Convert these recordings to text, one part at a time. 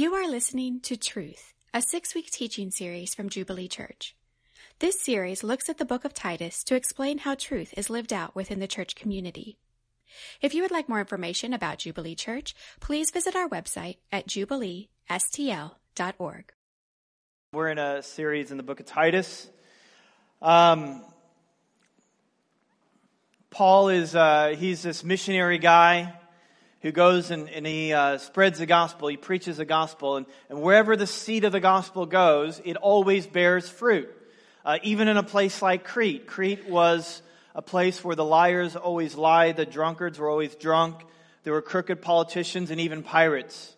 You are listening to Truth, a six week teaching series from Jubilee Church. This series looks at the book of Titus to explain how truth is lived out within the church community. If you would like more information about Jubilee Church, please visit our website at jubileestl.org. We're in a series in the book of Titus. Um, Paul is, uh, he's this missionary guy who goes and, and he uh, spreads the gospel, he preaches the gospel, and, and wherever the seed of the gospel goes, it always bears fruit. Uh, even in a place like Crete. Crete was a place where the liars always lied, the drunkards were always drunk, there were crooked politicians and even pirates.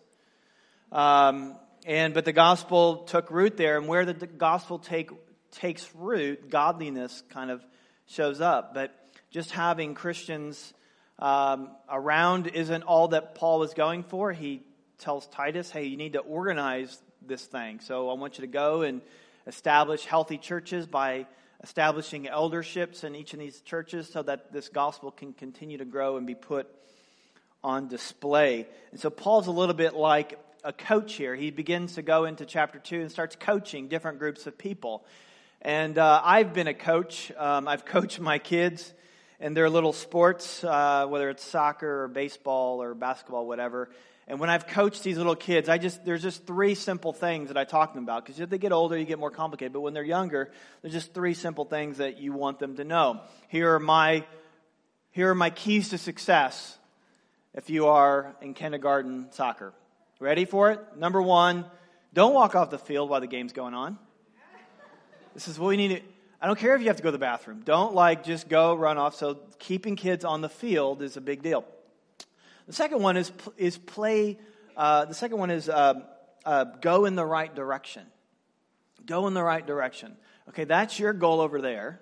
Um, and but the gospel took root there, and where the gospel take, takes root, godliness kind of shows up. But just having Christians um, around isn't all that Paul was going for. He tells Titus, hey, you need to organize this thing. So I want you to go and establish healthy churches by establishing elderships in each of these churches so that this gospel can continue to grow and be put on display. And so Paul's a little bit like a coach here. He begins to go into chapter 2 and starts coaching different groups of people. And uh, I've been a coach. Um, I've coached my kids in their little sports, uh, whether it's soccer or baseball or basketball, whatever. And when I've coached these little kids, I just there's just three simple things that I talk to them about because if they get older, you get more complicated. But when they're younger, there's just three simple things that you want them to know. Here are my here are my keys to success if you are in kindergarten soccer. Ready for it? Number one, don't walk off the field while the game's going on. This is what we need I don't care if you have to go to the bathroom. Don't like just go run off. So keeping kids on the field is a big deal. The second one is is play. Uh, the second one is uh, uh, go in the right direction. Go in the right direction. Okay, that's your goal over there.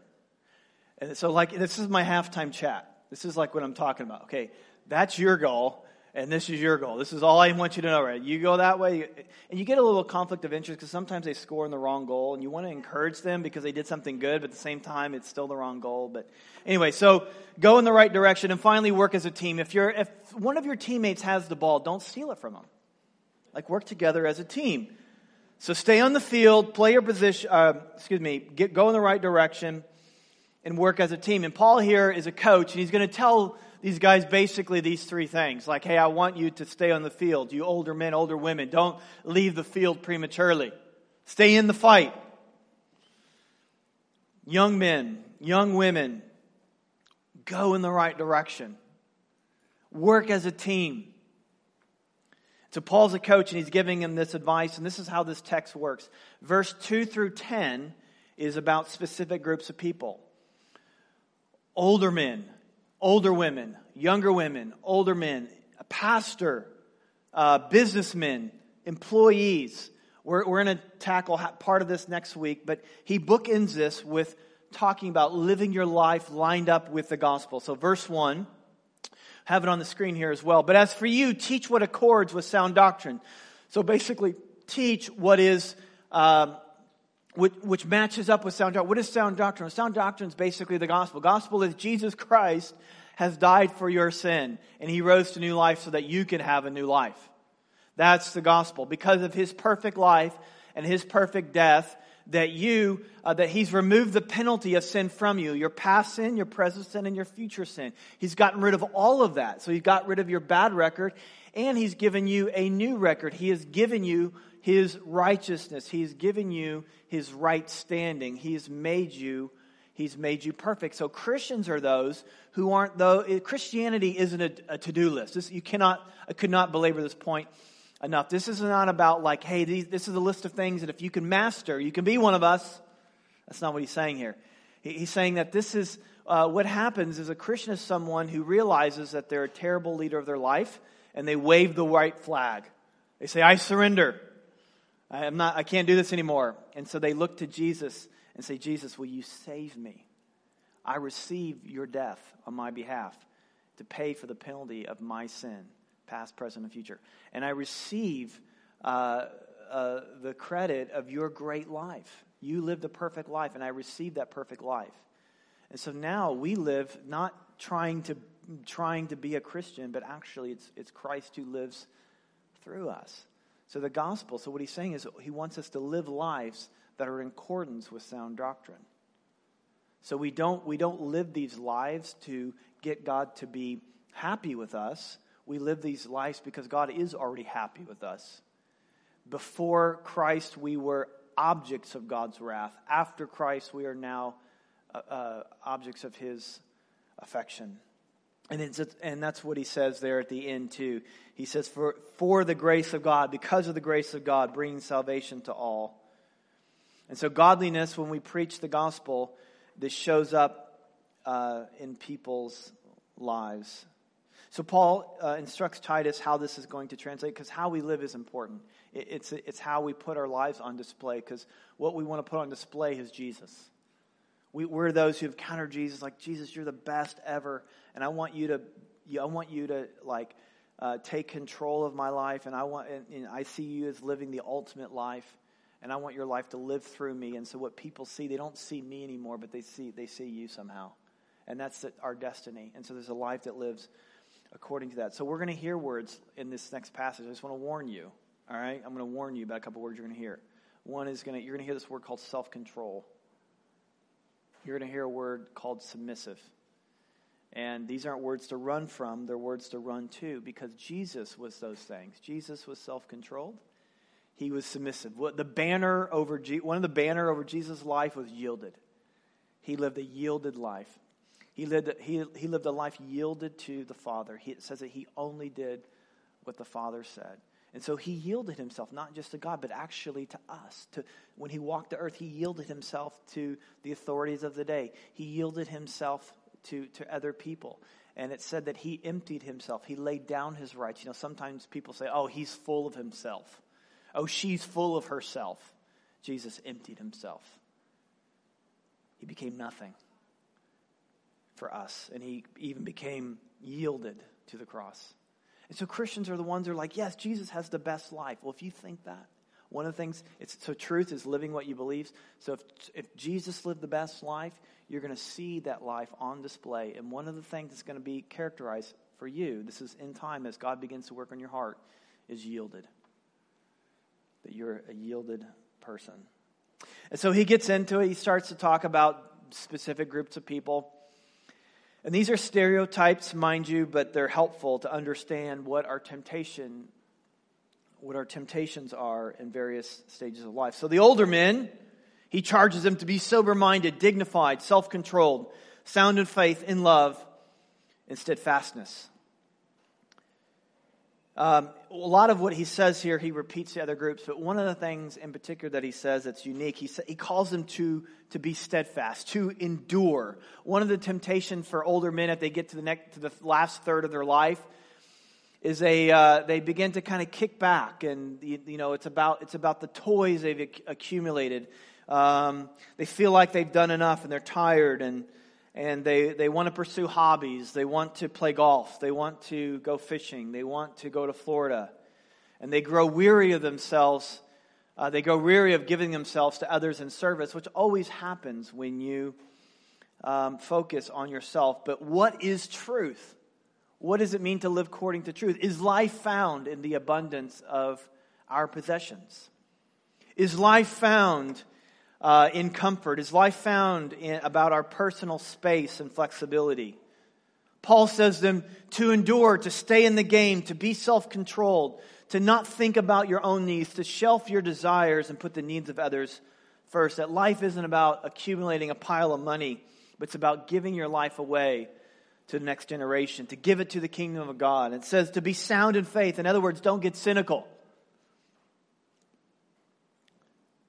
And so, like, this is my halftime chat. This is like what I'm talking about. Okay, that's your goal and this is your goal. This is all I want you to know, right? You go that way, and you get a little conflict of interest because sometimes they score in the wrong goal, and you want to encourage them because they did something good, but at the same time, it's still the wrong goal. But anyway, so go in the right direction, and finally work as a team. If you're if one of your teammates has the ball, don't steal it from them. Like work together as a team. So stay on the field, play your position. Uh, excuse me, get, go in the right direction, and work as a team. And Paul here is a coach, and he's going to tell these guys basically these three things like, hey, I want you to stay on the field. You older men, older women, don't leave the field prematurely. Stay in the fight. Young men, young women, go in the right direction. Work as a team. So Paul's a coach and he's giving him this advice, and this is how this text works. Verse 2 through 10 is about specific groups of people. Older men, older women, younger women, older men, a pastor, uh, businessmen, employees. We're, we're going to tackle part of this next week, but he bookends this with talking about living your life lined up with the gospel. So, verse 1, have it on the screen here as well. But as for you, teach what accords with sound doctrine. So, basically, teach what is. Um, which, which, matches up with sound doctrine. What is sound doctrine? Sound doctrine is basically the gospel. Gospel is Jesus Christ has died for your sin and he rose to new life so that you can have a new life. That's the gospel. Because of his perfect life and his perfect death, that you, uh, that he's removed the penalty of sin from you, your past sin, your present sin, and your future sin. He's gotten rid of all of that. So he's got rid of your bad record and he's given you a new record. He has given you his righteousness. He's given you his right standing. He's made you He's made you perfect. So Christians are those who aren't though Christianity isn't a, a to-do list. This, you cannot I could not belabor this point enough. This is not about like, hey, these, this is a list of things that if you can master, you can be one of us. That's not what he's saying here. He, he's saying that this is uh, what happens is a Christian is someone who realizes that they're a terrible leader of their life and they wave the white flag. They say, I surrender. I am not, I can't do this anymore. And so they look to Jesus and say, Jesus, will you save me? I receive your death on my behalf to pay for the penalty of my sin, past, present, and future. And I receive uh, uh, the credit of your great life. You lived a perfect life, and I received that perfect life. And so now we live not trying to trying to be a Christian, but actually it's it's Christ who lives through us. So the gospel, so what he's saying is he wants us to live lives that are in accordance with sound doctrine. So we don't, we don't live these lives to get God to be happy with us. We live these lives because God is already happy with us. Before Christ, we were objects of God's wrath. After Christ, we are now uh, uh, objects of his affection. And, it's, and that's what he says there at the end, too. He says, for, for the grace of God, because of the grace of God, bringing salvation to all. And so, godliness, when we preach the gospel, this shows up uh, in people's lives. So, Paul uh, instructs Titus how this is going to translate because how we live is important. It, it's, it's how we put our lives on display because what we want to put on display is Jesus. We, are those who have encountered Jesus, like, Jesus, you're the best ever. And I want you to, I want you to, like, uh, take control of my life. And I want, and, and I see you as living the ultimate life. And I want your life to live through me. And so what people see, they don't see me anymore, but they see, they see you somehow. And that's our destiny. And so there's a life that lives according to that. So we're going to hear words in this next passage. I just want to warn you. All right? I'm going to warn you about a couple words you're going to hear. One is going to, you're going to hear this word called self control you're going to hear a word called submissive. And these aren't words to run from, they're words to run to because Jesus was those things. Jesus was self controlled, he was submissive. The banner over one of the banner over Jesus' life was yielded. He lived a yielded life. He lived, he, he lived a life yielded to the Father. He, it says that he only did what the Father said. And so he yielded himself, not just to God, but actually to us. To, when he walked the earth, he yielded himself to the authorities of the day. He yielded himself to, to other people. And it said that he emptied himself. He laid down his rights. You know, sometimes people say, oh, he's full of himself. Oh, she's full of herself. Jesus emptied himself. He became nothing for us. And he even became yielded to the cross. And so Christians are the ones who are like, yes, Jesus has the best life. Well, if you think that, one of the things, it's, so truth is living what you believe. So if, if Jesus lived the best life, you're going to see that life on display. And one of the things that's going to be characterized for you, this is in time as God begins to work on your heart, is yielded. That you're a yielded person. And so he gets into it. He starts to talk about specific groups of people. And these are stereotypes, mind you, but they're helpful to understand what our temptation what our temptations are in various stages of life. So the older men, he charges them to be sober-minded, dignified, self-controlled, sound in faith, in love, and steadfastness. Um, a lot of what he says here, he repeats to other groups, but one of the things in particular that he says that's unique, he, sa- he calls them to, to be steadfast, to endure. One of the temptations for older men, if they get to the next, to the last third of their life, is they, uh, they begin to kind of kick back, and you, you, know it's about it's about the toys they've accumulated. Um, they feel like they've done enough, and they're tired, and and they, they want to pursue hobbies. They want to play golf. They want to go fishing. They want to go to Florida. And they grow weary of themselves. Uh, they grow weary of giving themselves to others in service, which always happens when you um, focus on yourself. But what is truth? What does it mean to live according to truth? Is life found in the abundance of our possessions? Is life found uh, in comfort? Is life found in, about our personal space and flexibility? Paul says them to endure, to stay in the game, to be self controlled, to not think about your own needs, to shelf your desires and put the needs of others first. That life isn't about accumulating a pile of money, but it's about giving your life away to the next generation, to give it to the kingdom of God. It says to be sound in faith. In other words, don't get cynical.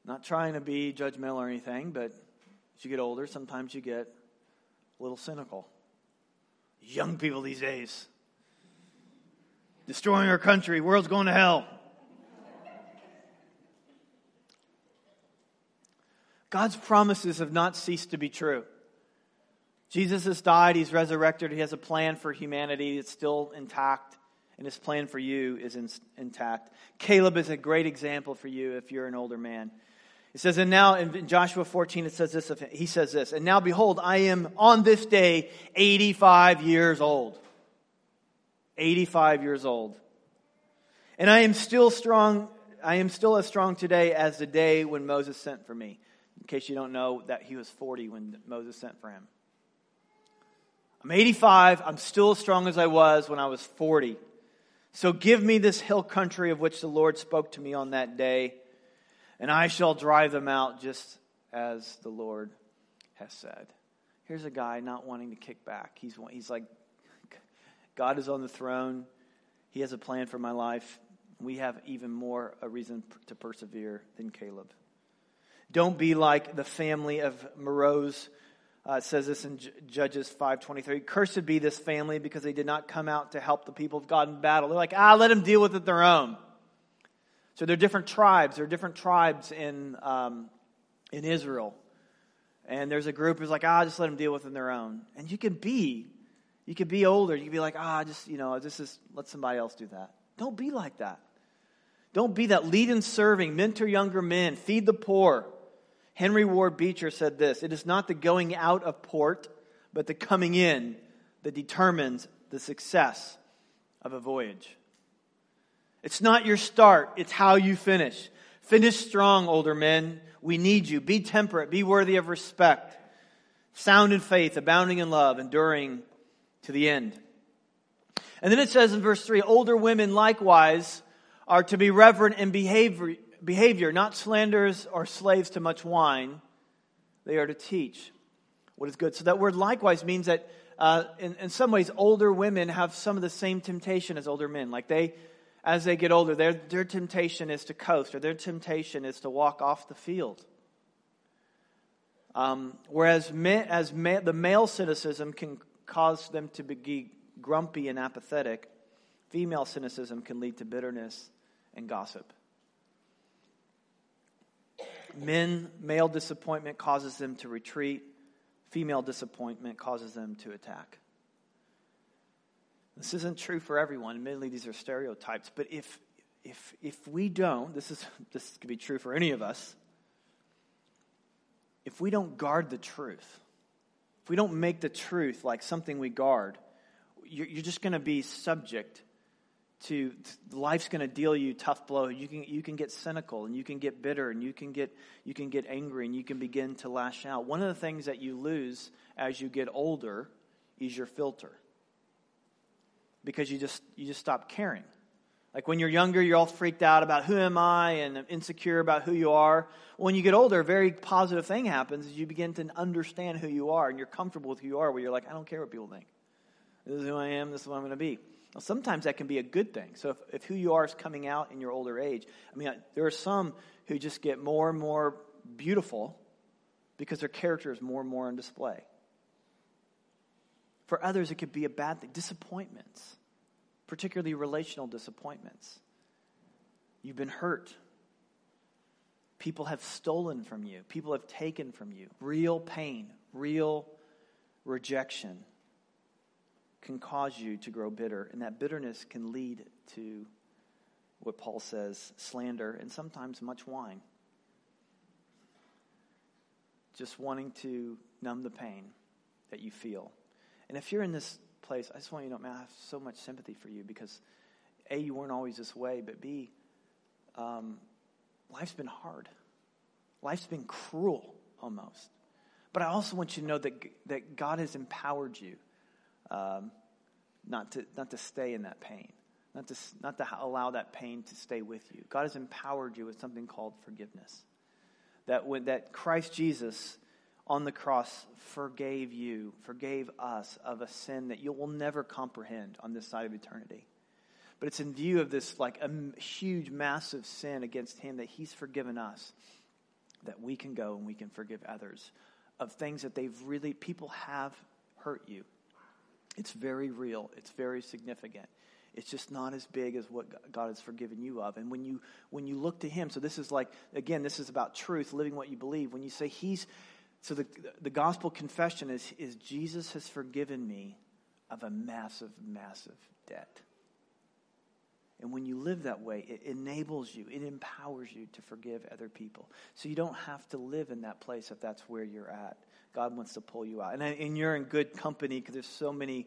Not trying to be judgmental or anything, but as you get older, sometimes you get a little cynical. Young people these days. Destroying our country, world's going to hell. God's promises have not ceased to be true. Jesus has died, he's resurrected, he has a plan for humanity that's still intact, and his plan for you is in, intact. Caleb is a great example for you if you're an older man. It says, and now in Joshua 14, it says this, he says this, and now behold, I am on this day 85 years old. 85 years old. And I am still strong, I am still as strong today as the day when Moses sent for me. In case you don't know that he was 40 when Moses sent for him. I'm 85. I'm still as strong as I was when I was 40. So give me this hill country of which the Lord spoke to me on that day, and I shall drive them out just as the Lord has said. Here's a guy not wanting to kick back. He's, he's like, God is on the throne. He has a plan for my life. We have even more a reason to persevere than Caleb. Don't be like the family of Meroz. Uh, it says this in J- Judges 5.23. Cursed be this family because they did not come out to help the people of God in battle. They're like, ah, let them deal with it their own. So there are different tribes. There are different tribes in, um, in Israel. And there's a group who's like, ah, just let them deal with it their own. And you can be, you could be older. You could be like, ah, just, you know, this is, let somebody else do that. Don't be like that. Don't be that lead in serving, mentor younger men, feed the poor. Henry Ward Beecher said this It is not the going out of port, but the coming in that determines the success of a voyage. It's not your start, it's how you finish. Finish strong, older men. We need you. Be temperate, be worthy of respect, sound in faith, abounding in love, enduring to the end. And then it says in verse 3 older women likewise are to be reverent in behavior, behavior, not slanderers or slaves to much wine. They are to teach what is good. So that word likewise means that uh, in, in some ways, older women have some of the same temptation as older men. Like they, as they get older, their, their temptation is to coast or their temptation is to walk off the field. Um, whereas men, as ma- the male cynicism can cause them to be grumpy and apathetic, female cynicism can lead to bitterness and gossip. Men, male disappointment causes them to retreat. Female disappointment causes them to attack. This isn't true for everyone. Admittedly, these are stereotypes. But if, if, if we don't, this, is, this could be true for any of us, if we don't guard the truth, if we don't make the truth like something we guard, you're, you're just going to be subject to life's going to deal you tough blow. You can you can get cynical and you can get bitter and you can get you can get angry and you can begin to lash out. One of the things that you lose as you get older is your filter. Because you just you just stop caring. Like when you're younger, you're all freaked out about who am I and insecure about who you are. When you get older, a very positive thing happens is you begin to understand who you are and you're comfortable with who you are where you're like, I don't care what people think. This is who I am, this is what I'm going to be. Now, sometimes that can be a good thing. So if, if who you are is coming out in your older age, I mean, there are some who just get more and more beautiful because their character is more and more on display. For others, it could be a bad thing. Disappointments, particularly relational disappointments. You've been hurt. People have stolen from you. People have taken from you. Real pain, real rejection can cause you to grow bitter, and that bitterness can lead to what Paul says slander and sometimes much wine. Just wanting to numb the pain that you feel. And if you're in this place, I just want you to know, man, I have so much sympathy for you because A, you weren't always this way, but B, um, life's been hard. Life's been cruel almost. But I also want you to know that, that God has empowered you um, not, to, not to stay in that pain, not to, not to allow that pain to stay with you. God has empowered you with something called forgiveness. That, when, that Christ Jesus on the cross forgave you, forgave us of a sin that you will never comprehend on this side of eternity. But it's in view of this like a huge, massive sin against him that he's forgiven us that we can go and we can forgive others of things that they've really, people have hurt you. It's very real, it's very significant. It's just not as big as what God has forgiven you of. And when you when you look to him, so this is like again, this is about truth, living what you believe. When you say he's so the the gospel confession is is Jesus has forgiven me of a massive massive debt. And when you live that way, it enables you, it empowers you to forgive other people. So you don't have to live in that place if that's where you're at. God wants to pull you out. And, and you're in good company because there's so many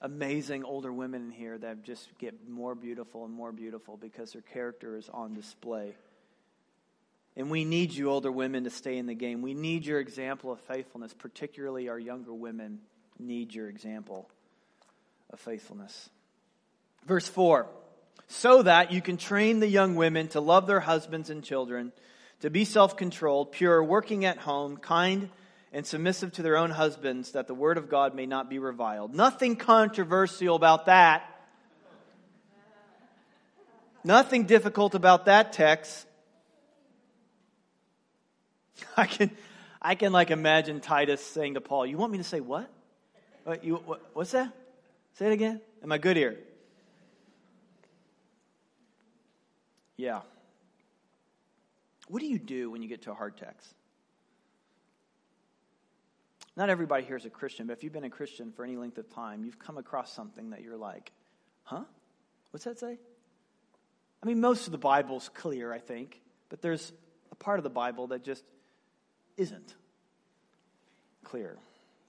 amazing older women in here that just get more beautiful and more beautiful because their character is on display. And we need you, older women, to stay in the game. We need your example of faithfulness, particularly our younger women need your example of faithfulness. Verse 4 So that you can train the young women to love their husbands and children, to be self controlled, pure, working at home, kind, and submissive to their own husbands, that the word of God may not be reviled. Nothing controversial about that. Nothing difficult about that text. I can, I can like imagine Titus saying to Paul, "You want me to say what? what you, what what's that? Say it again. Am I good here? Yeah. What do you do when you get to a hard text? Not everybody here is a Christian, but if you've been a Christian for any length of time, you've come across something that you're like, huh? What's that say? I mean, most of the Bible's clear, I think, but there's a part of the Bible that just isn't clear.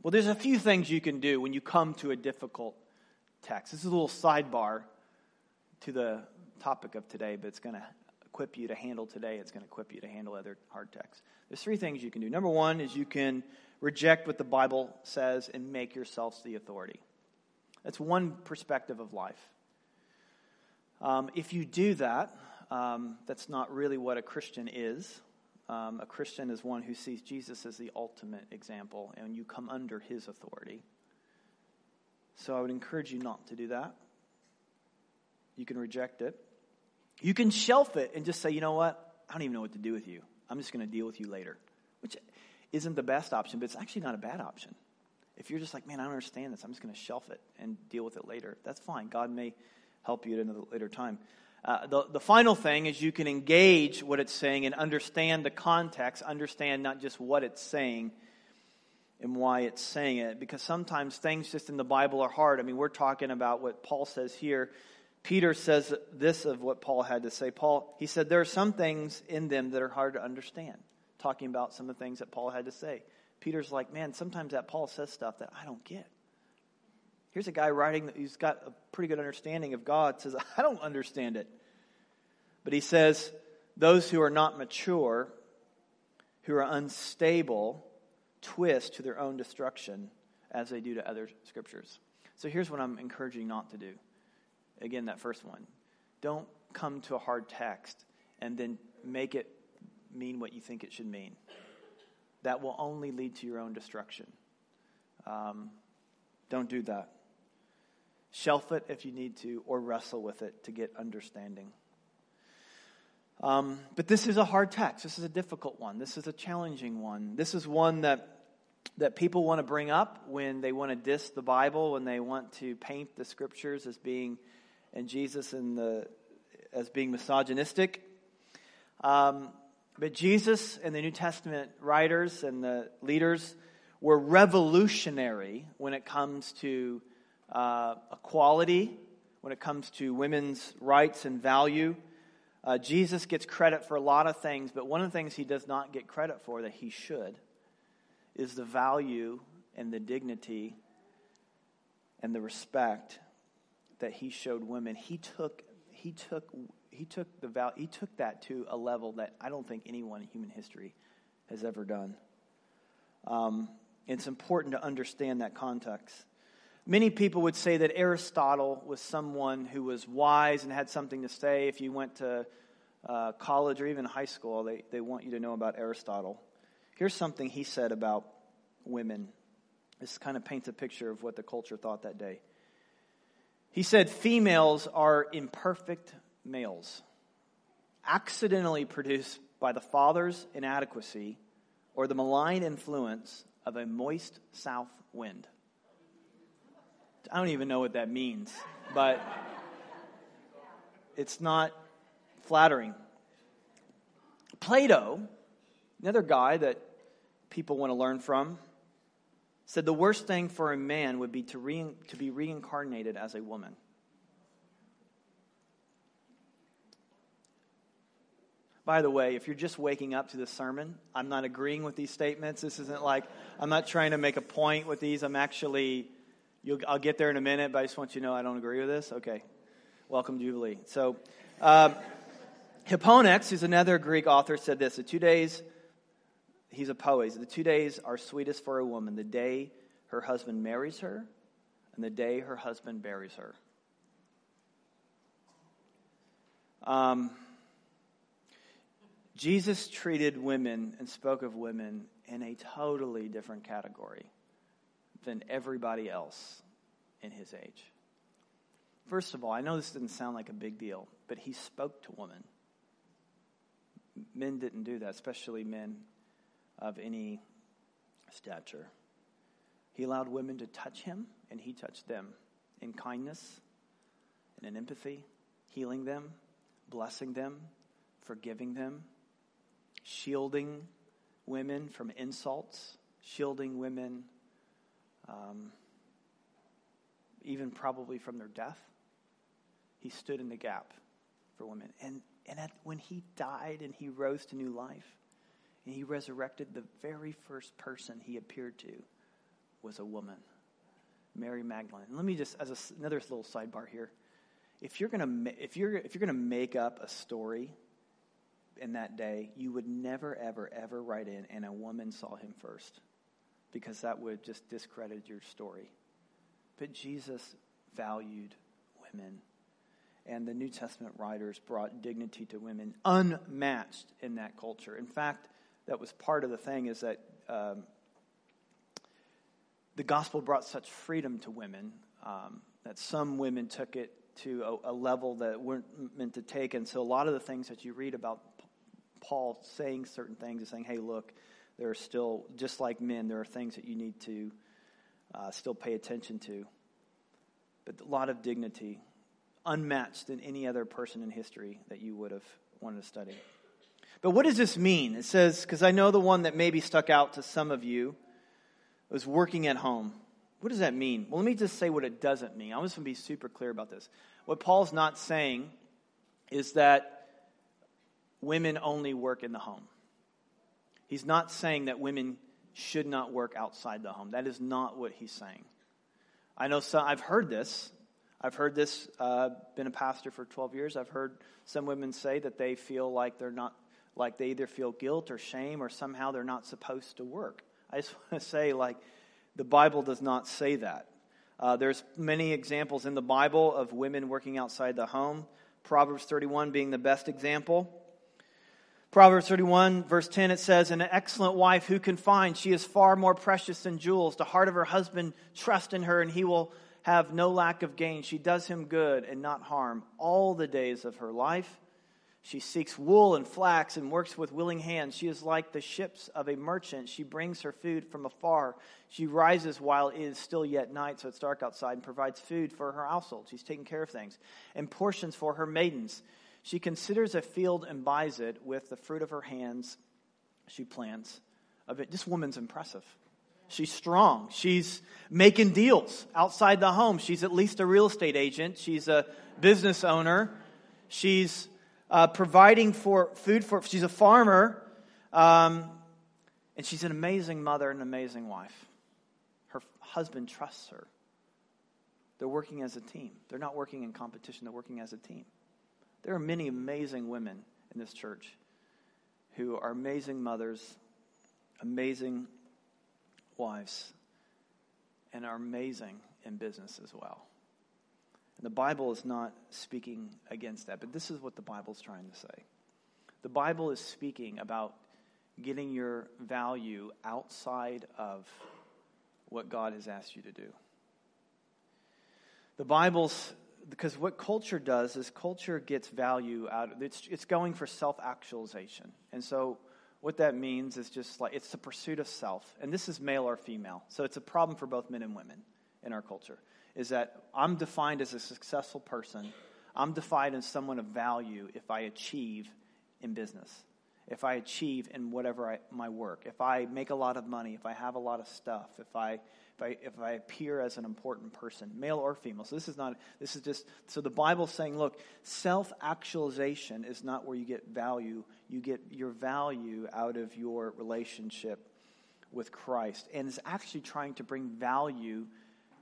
Well, there's a few things you can do when you come to a difficult text. This is a little sidebar to the topic of today, but it's going to equip you to handle today. It's going to equip you to handle other hard texts. There's three things you can do. Number one is you can reject what the Bible says and make yourselves the authority. That's one perspective of life. Um, if you do that, um, that's not really what a Christian is. Um, a Christian is one who sees Jesus as the ultimate example, and you come under his authority. So I would encourage you not to do that. You can reject it. You can shelf it and just say, you know what? I don't even know what to do with you. I'm just going to deal with you later, which isn't the best option, but it's actually not a bad option. If you're just like, man, I don't understand this, I'm just going to shelf it and deal with it later. That's fine. God may help you at another later time. Uh, the, the final thing is you can engage what it's saying and understand the context, understand not just what it's saying and why it's saying it, because sometimes things just in the Bible are hard. I mean, we're talking about what Paul says here. Peter says this of what Paul had to say. Paul, he said, there are some things in them that are hard to understand, talking about some of the things that Paul had to say. Peter's like, man, sometimes that Paul says stuff that I don't get. Here's a guy writing he's got a pretty good understanding of God, says, I don't understand it. But he says, those who are not mature, who are unstable, twist to their own destruction as they do to other scriptures. So here's what I'm encouraging not to do. Again, that first one. Don't come to a hard text and then make it mean what you think it should mean. That will only lead to your own destruction. Um, don't do that. Shelf it if you need to, or wrestle with it to get understanding. Um, but this is a hard text. This is a difficult one. This is a challenging one. This is one that that people want to bring up when they want to diss the Bible, when they want to paint the scriptures as being and Jesus in the as being misogynistic. Um, but Jesus and the New Testament writers and the leaders were revolutionary when it comes to uh, equality, when it comes to women's rights and value. Uh, Jesus gets credit for a lot of things, but one of the things he does not get credit for that he should is the value and the dignity and the respect that he showed women. He took he took he took the val- he took that to a level that I don't think anyone in human history has ever done. Um, it's important to understand that context. Many people would say that Aristotle was someone who was wise and had something to say. If you went to uh, college or even high school, they, they want you to know about Aristotle. Here's something he said about women. This kind of paints a picture of what the culture thought that day. He said, Females are imperfect males, accidentally produced by the father's inadequacy or the malign influence of a moist south wind. I don't even know what that means, but it's not flattering. Plato, another guy that people want to learn from, said the worst thing for a man would be to, re- to be reincarnated as a woman. By the way, if you're just waking up to the sermon, I'm not agreeing with these statements. This isn't like, I'm not trying to make a point with these. I'm actually You'll, I'll get there in a minute, but I just want you to know I don't agree with this. Okay. Welcome, Jubilee. So, um, Hipponax, who's another Greek author, said this The two days, he's a poet, the two days are sweetest for a woman the day her husband marries her and the day her husband buries her. Um, Jesus treated women and spoke of women in a totally different category than everybody else in his age. First of all, I know this didn't sound like a big deal, but he spoke to women. Men didn't do that, especially men of any stature. He allowed women to touch him, and he touched them in kindness and in empathy, healing them, blessing them, forgiving them, shielding women from insults, shielding women um, even probably from their death. He stood in the gap for women. And, and at, when he died and he rose to new life, and he resurrected, the very first person he appeared to was a woman, Mary Magdalene. And let me just, as a, another little sidebar here, if you're gonna if you're if you're gonna make up a story in that day, you would never ever ever write in and a woman saw him first, because that would just discredit your story. But Jesus valued women. And the New Testament writers brought dignity to women unmatched in that culture. In fact, that was part of the thing is that um, the gospel brought such freedom to women um, that some women took it to a, a, level that weren't meant to take. And so a lot of the things that you read about Paul saying certain things and saying, hey, look, there are still, just like men, there are things that you need to uh, still pay attention to. But a lot of dignity, unmatched than any other person in history that you would have wanted to study. But what does this mean? It says, because I know the one that maybe stuck out to some of you was working at home. What does that mean? Well, let me just say what it doesn't mean. I'm just going to be super clear about this. What Paul's not saying is that women only work in the home. He's not saying that women should not work outside the home. That is not what he's saying. I know some, I've heard this. I've heard this, uh, been a pastor for 12 years. I've heard some women say that they feel like they're not, like they either feel guilt or shame or somehow they're not supposed to work. I just want to say, like, the Bible does not say that. Uh, there's many examples in the Bible of women working outside the home. Proverbs 31 being the best example. Proverbs 31, verse 10, it says, An excellent wife who can find? She is far more precious than jewels. The heart of her husband trusts in her, and he will have no lack of gain. She does him good and not harm all the days of her life. She seeks wool and flax and works with willing hands. She is like the ships of a merchant. She brings her food from afar. She rises while it is still yet night, so it's dark outside, and provides food for her household. She's taking care of things, and portions for her maidens. She considers a field and buys it with the fruit of her hands. She plants. This woman's impressive. She's strong. She's making deals outside the home. She's at least a real estate agent. She's a business owner. She's uh, providing for food for, she's a farmer, um, and she's an amazing mother and amazing wife. Her husband trusts her. They're working as a team. They're not working in competition, they're working as a team. There are many amazing women in this church who are amazing mothers, amazing wives, and are amazing in business as well. And the Bible is not speaking against that, but this is what the Bible is trying to say. The Bible is speaking about getting your value outside of what God has asked you to do. The Bible's because what culture does is culture gets value out of it's it's going for self-actualization. And so what that means is just like it's the pursuit of self. And this is male or female. So it's a problem for both men and women in our culture is that I'm defined as a successful person. I'm defined as someone of value if I achieve in business, if I achieve in whatever I, my work, if I make a lot of money, if I have a lot of stuff, if I if I if I appear as an important person, male or female. So this is not this is just so the Bible's saying, look, self-actualization is not where you get value. You get your value out of your relationship with Christ, and is actually trying to bring value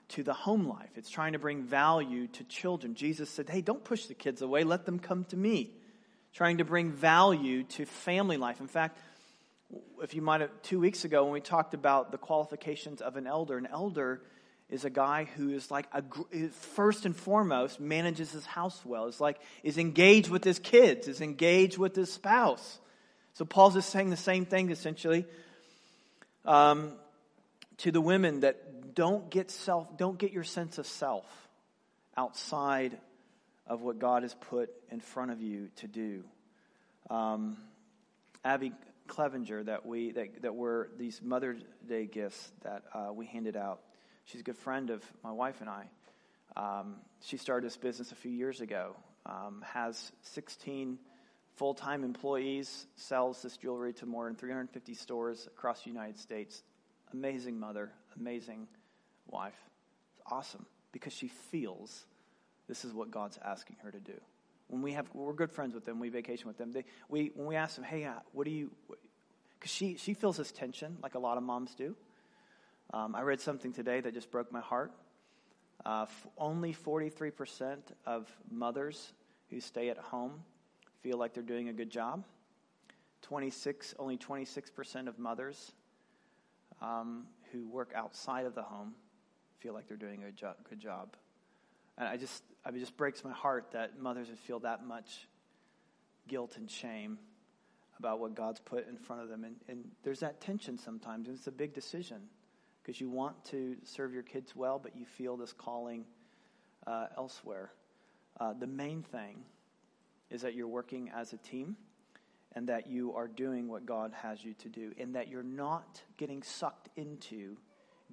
to the home life. It's trying to bring value to children. Jesus said, Hey, don't push the kids away, let them come to me. Trying to bring value to family life. In fact, if you might have, two weeks ago when we talked about the qualifications of an elder, an elder is a guy who is like a, first and foremost manages his house well is like is engaged with his kids is engaged with his spouse so paul's just saying the same thing essentially um, to the women that don't get self don't get your sense of self outside of what god has put in front of you to do um, abby clevenger that we that, that were these mother's day gifts that uh, we handed out She's a good friend of my wife and I. Um, she started this business a few years ago, um, has 16 full time employees, sells this jewelry to more than 350 stores across the United States. Amazing mother, amazing wife. It's awesome because she feels this is what God's asking her to do. When we have, we're good friends with them, we vacation with them. They, we, when we ask them, hey, uh, what do you, because she, she feels this tension like a lot of moms do. Um, I read something today that just broke my heart. Uh, f- only 43% of mothers who stay at home feel like they're doing a good job. 26, only 26% of mothers um, who work outside of the home feel like they're doing a jo- good job. And I just, I mean, it just breaks my heart that mothers would feel that much guilt and shame about what God's put in front of them. And, and there's that tension sometimes, and it's a big decision because you want to serve your kids well, but you feel this calling uh, elsewhere. Uh, the main thing is that you're working as a team and that you are doing what God has you to do, and that you're not getting sucked into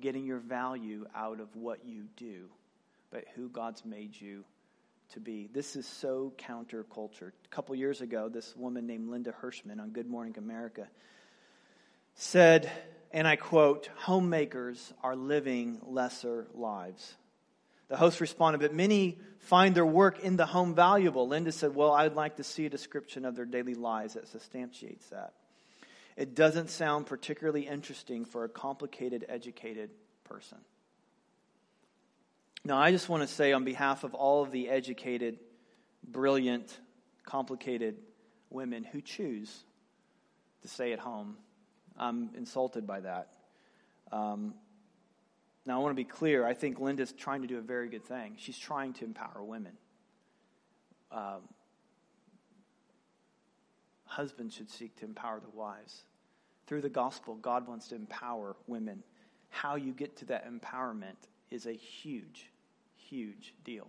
getting your value out of what you do, but who God's made you to be. This is so counterculture. A couple years ago, this woman named Linda Hirshman on Good Morning America said, and I quote, homemakers are living lesser lives. The host responded, but many find their work in the home valuable. Linda said, well, I'd like to see a description of their daily lives that substantiates that. It doesn't sound particularly interesting for a complicated, educated person. Now, I just want to say on behalf of all of the educated, brilliant, complicated women who choose to stay at home I'm insulted by that. Um, now, I want to be clear. I think Linda's trying to do a very good thing. She's trying to empower women. Um, husbands should seek to empower the wives. Through the gospel, God wants to empower women. How you get to that empowerment is a huge, huge deal.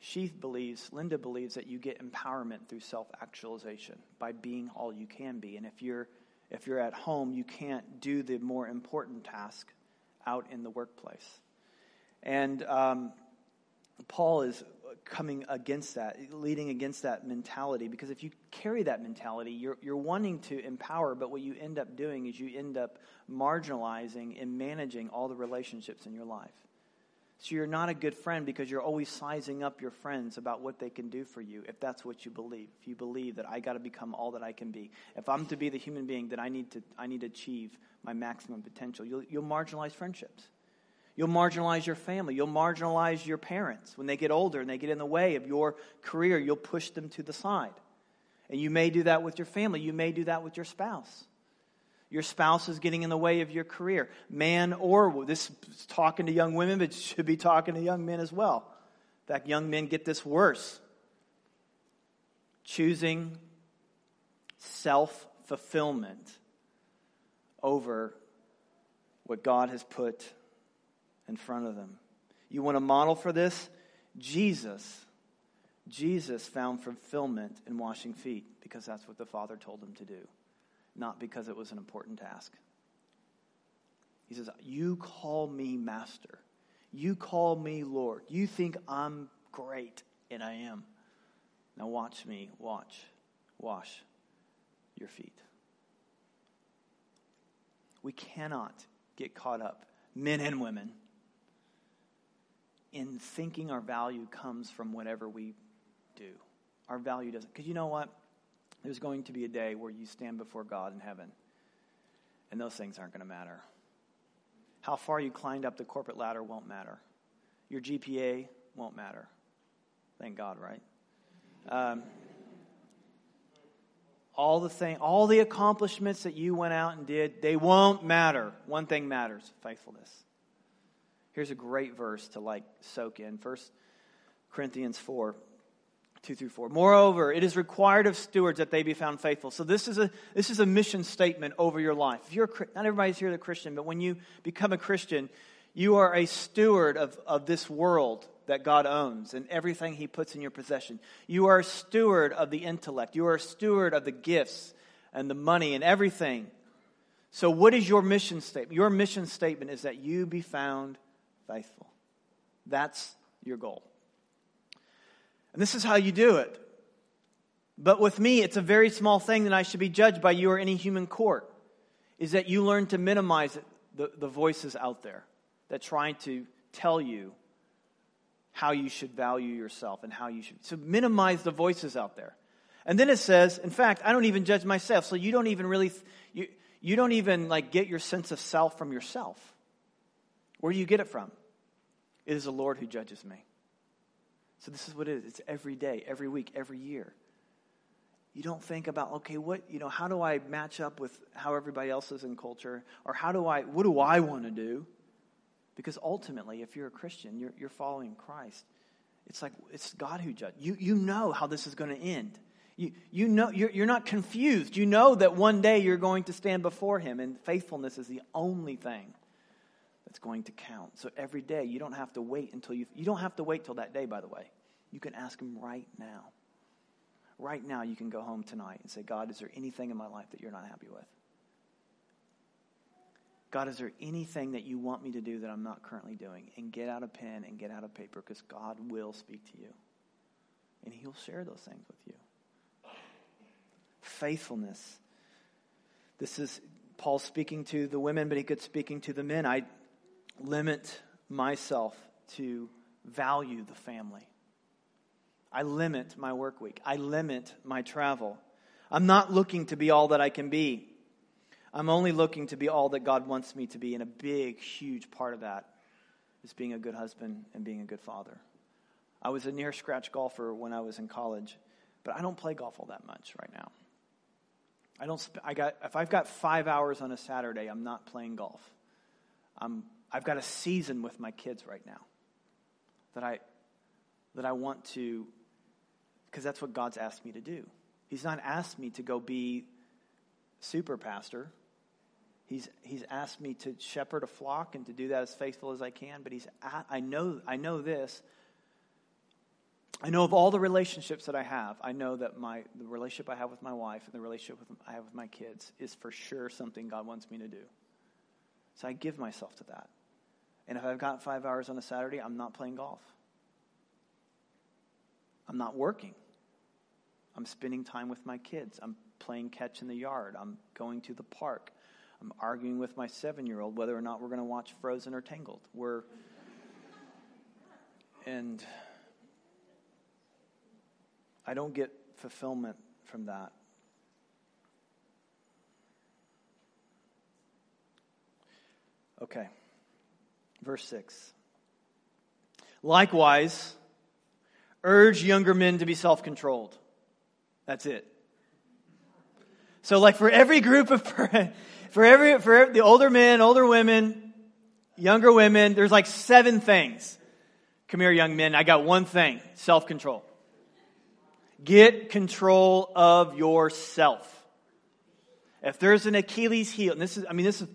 She believes, Linda believes, that you get empowerment through self actualization by being all you can be. And if you're if you're at home, you can't do the more important task out in the workplace. And um, Paul is coming against that, leading against that mentality, because if you carry that mentality, you're, you're wanting to empower, but what you end up doing is you end up marginalizing and managing all the relationships in your life. So you're not a good friend because you're always sizing up your friends about what they can do for you if that's what you believe. If you believe that I got to become all that I can be. If I'm to be the human being that I need to I need to achieve my maximum potential, you'll you'll marginalize friendships. You'll marginalize your family. You'll marginalize your parents. When they get older and they get in the way of your career, you'll push them to the side. And you may do that with your family. You may do that with your spouse. Your spouse is getting in the way of your career. Man or this is talking to young women, but should be talking to young men as well. In fact, young men get this worse. Choosing self fulfillment over what God has put in front of them. You want a model for this? Jesus. Jesus found fulfillment in washing feet because that's what the Father told him to do not because it was an important task. He says, You call me master. You call me Lord. You think I'm great, and I am. Now watch me, watch, wash your feet. We cannot get caught up, men and women, in thinking our value comes from whatever we do. Our value doesn't. Because you know what? There's going to be a day where you stand before God in heaven, and those things aren't going to matter. How far you climbed up the corporate ladder won't matter. Your GPA won't matter. Thank God, right? Um, all the thing, all the accomplishments that you went out and did, they won't matter. One thing matters: faithfulness. Here's a great verse to like soak in. First Corinthians four. 2 through 4. Moreover, it is required of stewards that they be found faithful. So this is a this is a mission statement over your life. If you're not everybody's here the Christian, but when you become a Christian, you are a steward of, of this world that God owns and everything He puts in your possession. You are a steward of the intellect. You are a steward of the gifts and the money and everything. So, what is your mission statement? Your mission statement is that you be found faithful. That's your goal. And this is how you do it. But with me, it's a very small thing that I should be judged by you or any human court, is that you learn to minimize the, the voices out there that trying to tell you how you should value yourself and how you should. So minimize the voices out there. And then it says, in fact, I don't even judge myself. So you don't even really, you, you don't even like get your sense of self from yourself. Where do you get it from? It is the Lord who judges me. So this is what it is. It's every day, every week, every year. You don't think about, okay, what, you know, how do I match up with how everybody else is in culture? Or how do I, what do I want to do? Because ultimately, if you're a Christian, you're, you're following Christ. It's like it's God who judges. You, you know how this is going to end. You, you know, you're, you're not confused. You know that one day you're going to stand before Him, and faithfulness is the only thing that's going to count. So every day, you don't have to wait until you, you don't have to wait till that day, by the way. You can ask Him right now. Right now, you can go home tonight and say, God, is there anything in my life that you're not happy with? God, is there anything that you want me to do that I'm not currently doing? And get out a pen and get out a paper because God will speak to you. And He'll share those things with you. Faithfulness. This is Paul speaking to the women, but he could speaking to the men. I limit myself to value the family. I limit my work week. I limit my travel. I'm not looking to be all that I can be. I'm only looking to be all that God wants me to be, and a big, huge part of that is being a good husband and being a good father. I was a near scratch golfer when I was in college, but I don't play golf all that much right now. I don't. I got if I've got five hours on a Saturday, I'm not playing golf. I'm. I've got a season with my kids right now that I that I want to because that's what God's asked me to do. He's not asked me to go be super pastor. He's, he's asked me to shepherd a flock and to do that as faithful as I can, but he's, I know, I know this. I know of all the relationships that I have, I know that my, the relationship I have with my wife and the relationship with, I have with my kids is for sure something God wants me to do. So I give myself to that. And if I've got five hours on a Saturday, I'm not playing golf. I'm not working. I'm spending time with my kids. I'm playing catch in the yard. I'm going to the park. I'm arguing with my seven year old whether or not we're going to watch Frozen or Tangled. We're. And I don't get fulfillment from that. Okay. Verse 6. Likewise, urge younger men to be self controlled. That's it. So, like for every group of, for every, for the older men, older women, younger women, there's like seven things. Come here, young men. I got one thing self control. Get control of yourself. If there's an Achilles heel, and this is, I mean, this is,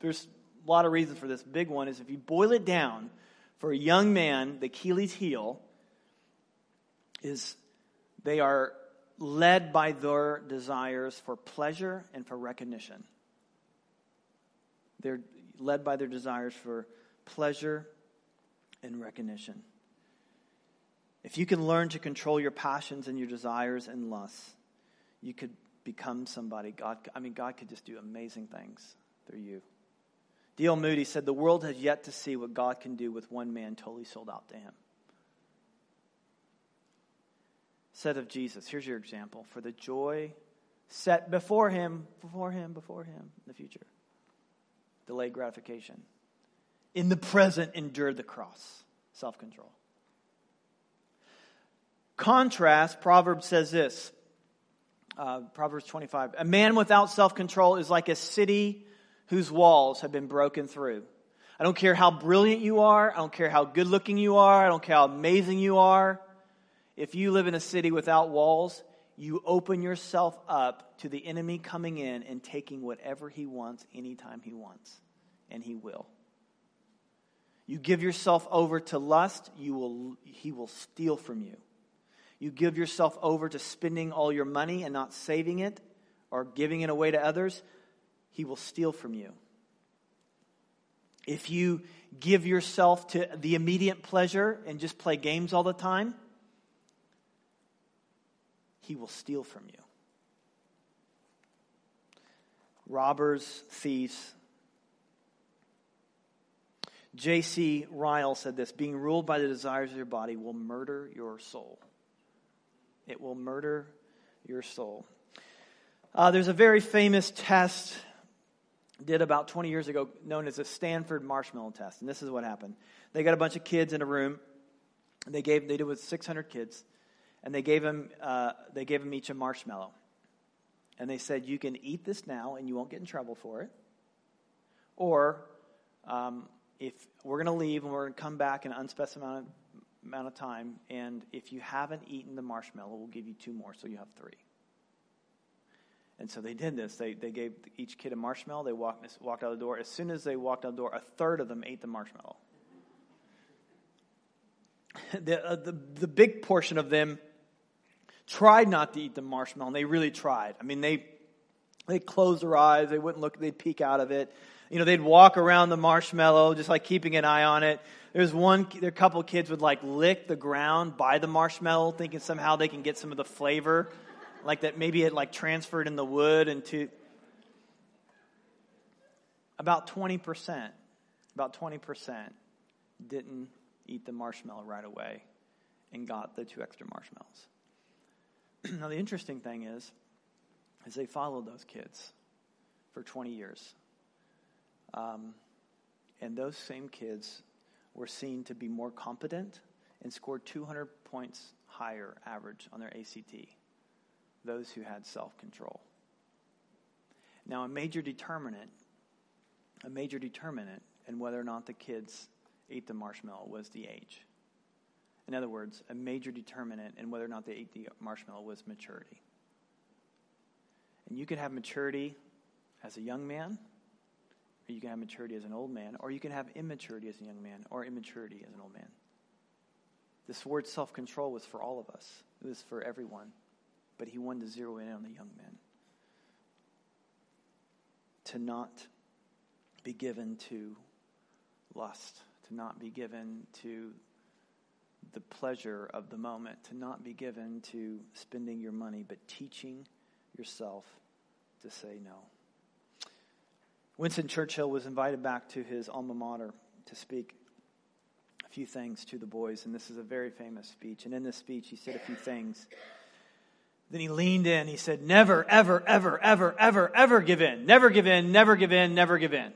there's a lot of reasons for this. Big one is if you boil it down for a young man, the Achilles heel is they are led by their desires for pleasure and for recognition. They're led by their desires for pleasure and recognition. If you can learn to control your passions and your desires and lusts, you could become somebody. God, I mean, God could just do amazing things through you. D.L. Moody said, The world has yet to see what God can do with one man totally sold out to him. said of Jesus, here's your example for the joy set before him, before him, before him in the future. Delayed gratification. in the present endure the cross. Self control. Contrast, Proverbs says this uh, Proverbs 25. A man without self control is like a city whose walls have been broken through. I don't care how brilliant you are. I don't care how good looking you are. I don't care how amazing you are. If you live in a city without walls, you open yourself up to the enemy coming in and taking whatever he wants anytime he wants. And he will. You give yourself over to lust, you will, he will steal from you. You give yourself over to spending all your money and not saving it or giving it away to others, he will steal from you. If you give yourself to the immediate pleasure and just play games all the time, he will steal from you. Robbers, thieves. J.C. Ryle said this being ruled by the desires of your body will murder your soul. It will murder your soul. Uh, there's a very famous test did about 20 years ago known as the Stanford marshmallow test. And this is what happened. They got a bunch of kids in a room. They gave they did with 600 kids, and they gave them uh, they gave them each a marshmallow, and they said you can eat this now and you won't get in trouble for it, or um, if we're going to leave and we're going to come back in an unspecified amount of time, and if you haven't eaten the marshmallow, we'll give you two more, so you have three. And so they did this. They, they gave each kid a marshmallow. They walked, walked out the door. As soon as they walked out the door, a third of them ate the marshmallow. the, uh, the, the big portion of them tried not to eat the marshmallow, and they really tried. I mean, they, they closed their eyes. They wouldn't look. They'd peek out of it. You know, they'd walk around the marshmallow, just like keeping an eye on it. There's one, there a couple kids would like lick the ground by the marshmallow, thinking somehow they can get some of the flavor like that maybe it like transferred in the wood into about 20% about 20% didn't eat the marshmallow right away and got the two extra marshmallows. Now the interesting thing is is they followed those kids for 20 years. Um, and those same kids were seen to be more competent and scored 200 points higher average on their act those who had self control. Now, a major determinant, a major determinant in whether or not the kids ate the marshmallow was the age. In other words, a major determinant in whether or not they ate the marshmallow was maturity. And you can have maturity as a young man, or you can have maturity as an old man, or you can have immaturity as a young man, or immaturity as an old man. This word self control was for all of us, it was for everyone but he wanted to zero in on the young men. To not be given to lust, to not be given to the pleasure of the moment, to not be given to spending your money, but teaching yourself to say no. Winston Churchill was invited back to his alma mater to speak a few things to the boys, and this is a very famous speech. And in this speech, he said a few things then he leaned in. He said, Never, ever, ever, ever, ever, ever give in. Never give in, never give in, never give in.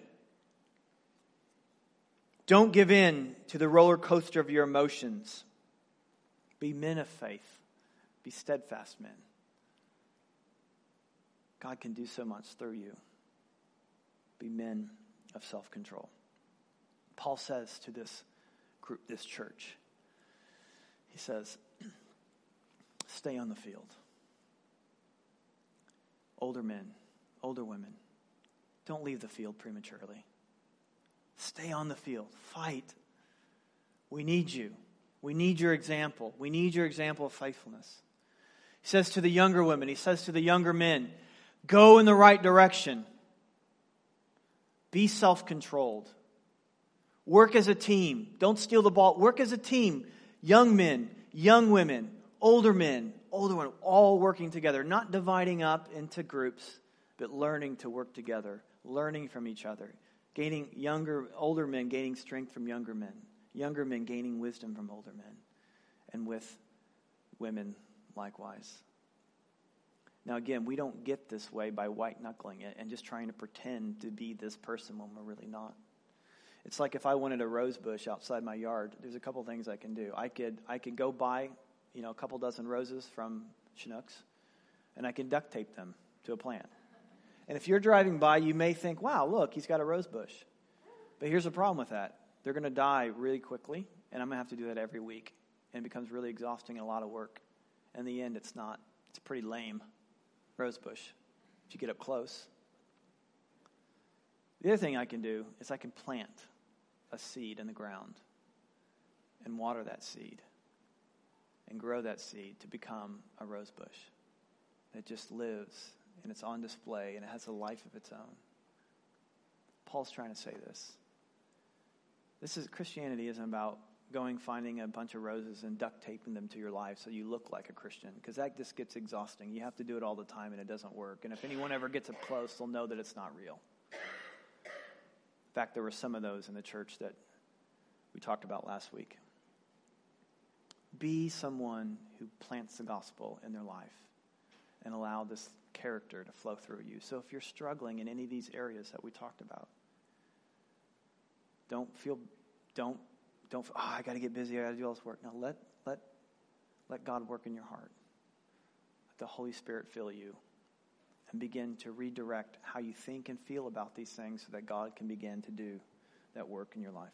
Don't give in to the roller coaster of your emotions. Be men of faith, be steadfast men. God can do so much through you. Be men of self control. Paul says to this group, this church, he says, Stay on the field older men, older women, don't leave the field prematurely. Stay on the field. Fight. We need you. We need your example. We need your example of faithfulness. He says to the younger women, he says to the younger men, go in the right direction. Be self controlled. Work as a team. Don't steal the ball. Work as a team. Young men, young women, older men, older one, all working together, not dividing up into groups, but learning to work together, learning from each other, gaining younger, older men gaining strength from younger men, younger men gaining wisdom from older men, and with women likewise. Now, again, we don't get this way by white knuckling it and just trying to pretend to be this person when we're really not. It's like if I wanted a rose bush outside my yard, there's a couple things I can do. I could I could go buy, you know, a couple dozen roses from Chinooks, and I can duct tape them to a plant. And if you're driving by, you may think, "Wow, look, he's got a rose bush." But here's the problem with that: they're going to die really quickly, and I'm going to have to do that every week, and it becomes really exhausting and a lot of work. In the end, it's not. It's pretty lame rose bush if you get up close. The other thing I can do is I can plant a seed in the ground and water that seed and grow that seed to become a rose bush that just lives and it's on display and it has a life of its own. Paul's trying to say this. This is Christianity isn't about going finding a bunch of roses and duct taping them to your life so you look like a Christian because that just gets exhausting. You have to do it all the time and it doesn't work. And if anyone ever gets up close, they'll know that it's not real. In fact, there were some of those in the church that we talked about last week. Be someone who plants the gospel in their life and allow this character to flow through you. So if you're struggling in any of these areas that we talked about, don't feel don't don't oh, I got to get busy, I got to do all this work. Now let let let God work in your heart. Let the Holy Spirit fill you and begin to redirect how you think and feel about these things so that God can begin to do that work in your life.